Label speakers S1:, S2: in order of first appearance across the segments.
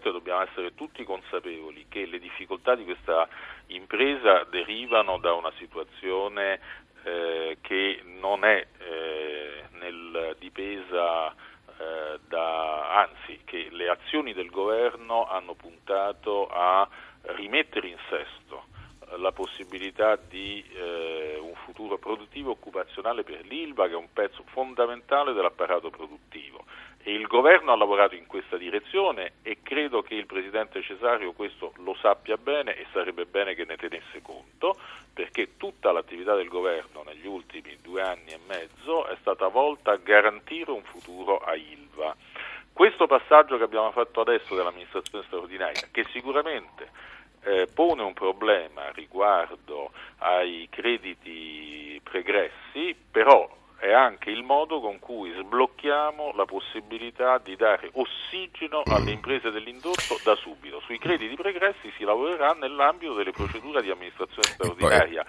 S1: naturalmente dobbiamo essere tutti consapevoli che le difficoltà di questa impresa derivano da una situazione eh, che non è eh, nel dipesa eh, da, anzi che le azioni del governo hanno puntato a rimettere in sesto la possibilità di eh, un futuro produttivo occupazionale per l'ILVA che è un pezzo fondamentale dell'apparato produttivo il governo ha lavorato in questa direzione e credo che il Presidente Cesario questo lo sappia bene e sarebbe bene che ne tenesse conto perché tutta l'attività del governo negli ultimi due anni e mezzo è stata volta a garantire un futuro a ILVA. Questo passaggio che abbiamo fatto adesso dell'amministrazione straordinaria, che sicuramente eh, pone un problema riguardo ai crediti pregressi, però è anche il modo con cui sblocchiamo la possibilità di dare ossigeno alle imprese dell'indotto da subito. Sui crediti pregressi si lavorerà nell'ambito delle procedure di amministrazione straordinaria.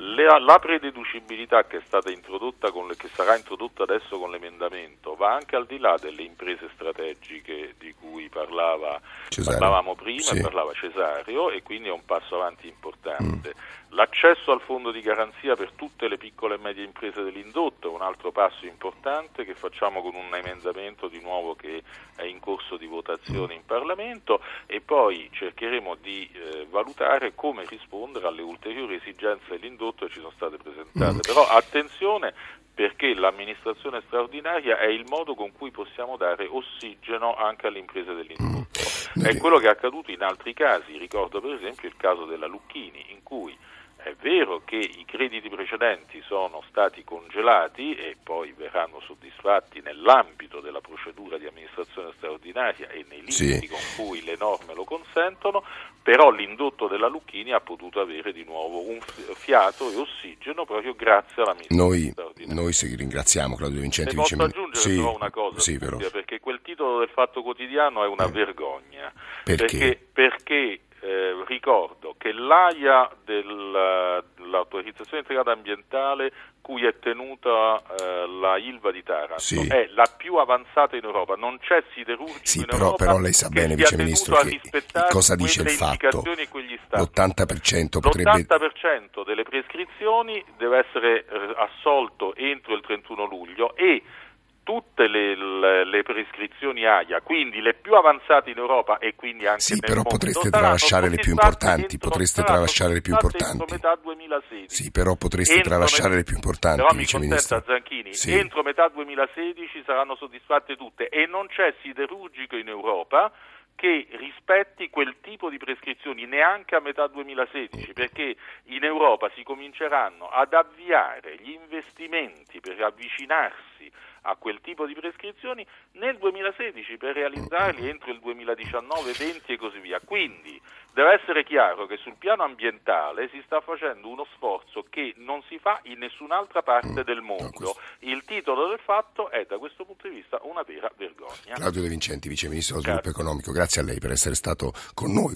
S1: La, la prededucibilità che, le, che, sarà introdotta adesso con l'emendamento va anche al di là delle imprese strategiche di cui parlava, parlavamo prima sì. e parlava Cesario e quindi è un passo avanti importante. Mm. L'accesso al fondo di garanzia per tutte le piccole e medie imprese dell'indotto è un altro passo importante che facciamo con un emendamento di nuovo che è in corso di votazione in Parlamento e poi cercheremo di eh, valutare come rispondere alle ulteriori esigenze dell'indotto che ci sono state presentate. Mm. Però attenzione perché l'amministrazione straordinaria è il modo con cui possiamo dare ossigeno anche alle imprese dell'indotto. Mm. È quello che è accaduto in altri casi, ricordo per esempio il caso della Lucchini in cui è vero che i crediti precedenti sono stati congelati e poi verranno soddisfatti nell'ambito della procedura di amministrazione straordinaria e nei limiti sì. con cui le norme lo consentono, però l'indotto della Lucchini ha potuto avere di nuovo un fiato e ossigeno proprio grazie all'amministrazione
S2: noi, straordinaria. Noi sì, ringraziamo Claudio Vincenti.
S1: Posso vice... aggiungere sì, però una cosa,
S2: sì,
S1: però. perché quel titolo del Fatto Quotidiano è una eh. vergogna.
S2: Perché?
S1: Perché, perché eh, ricordo che l'AIA dell'autorizzazione integrata ambientale cui è tenuta eh, la Ilva di Taranto sì. è la più avanzata in Europa, non c'è siderurgico
S2: sì,
S1: in
S2: però,
S1: Europa
S2: però lei sa bene, Vice Ministro, che cosa dice il fatto? L'80% potrebbe...
S1: L'80% delle prescrizioni deve essere eh, assolto entro il 31 luglio e tutte le, le, prescrizioni AIA, quindi le più avanzate in Europa e quindi anche
S2: sì, però
S1: mondo,
S2: potreste tralasciare le più importanti, potreste tralasciare le più importanti.
S1: Entro metà 2016.
S2: Sì, però potreste tralasciare le più importanti,
S1: Però mi consenta Zanchini, sì. entro metà 2016 saranno soddisfatte tutte e non c'è siderurgico in Europa che rispetti quel tipo di prescrizioni neanche a metà 2016, perché in Europa si cominceranno ad avviare gli investimenti per avvicinarsi a quel tipo di prescrizioni nel 2016 per realizzarli entro il 2019, 20 e così via. Quindi deve essere chiaro che sul piano ambientale si sta facendo uno sforzo che non si fa in nessun'altra parte del mondo. Il titolo del fatto è da questo punto di vista una vera vergogna.
S2: Claudio De Vincenti, Vice Ministro dello Sviluppo Economico, grazie a lei per essere stato con noi.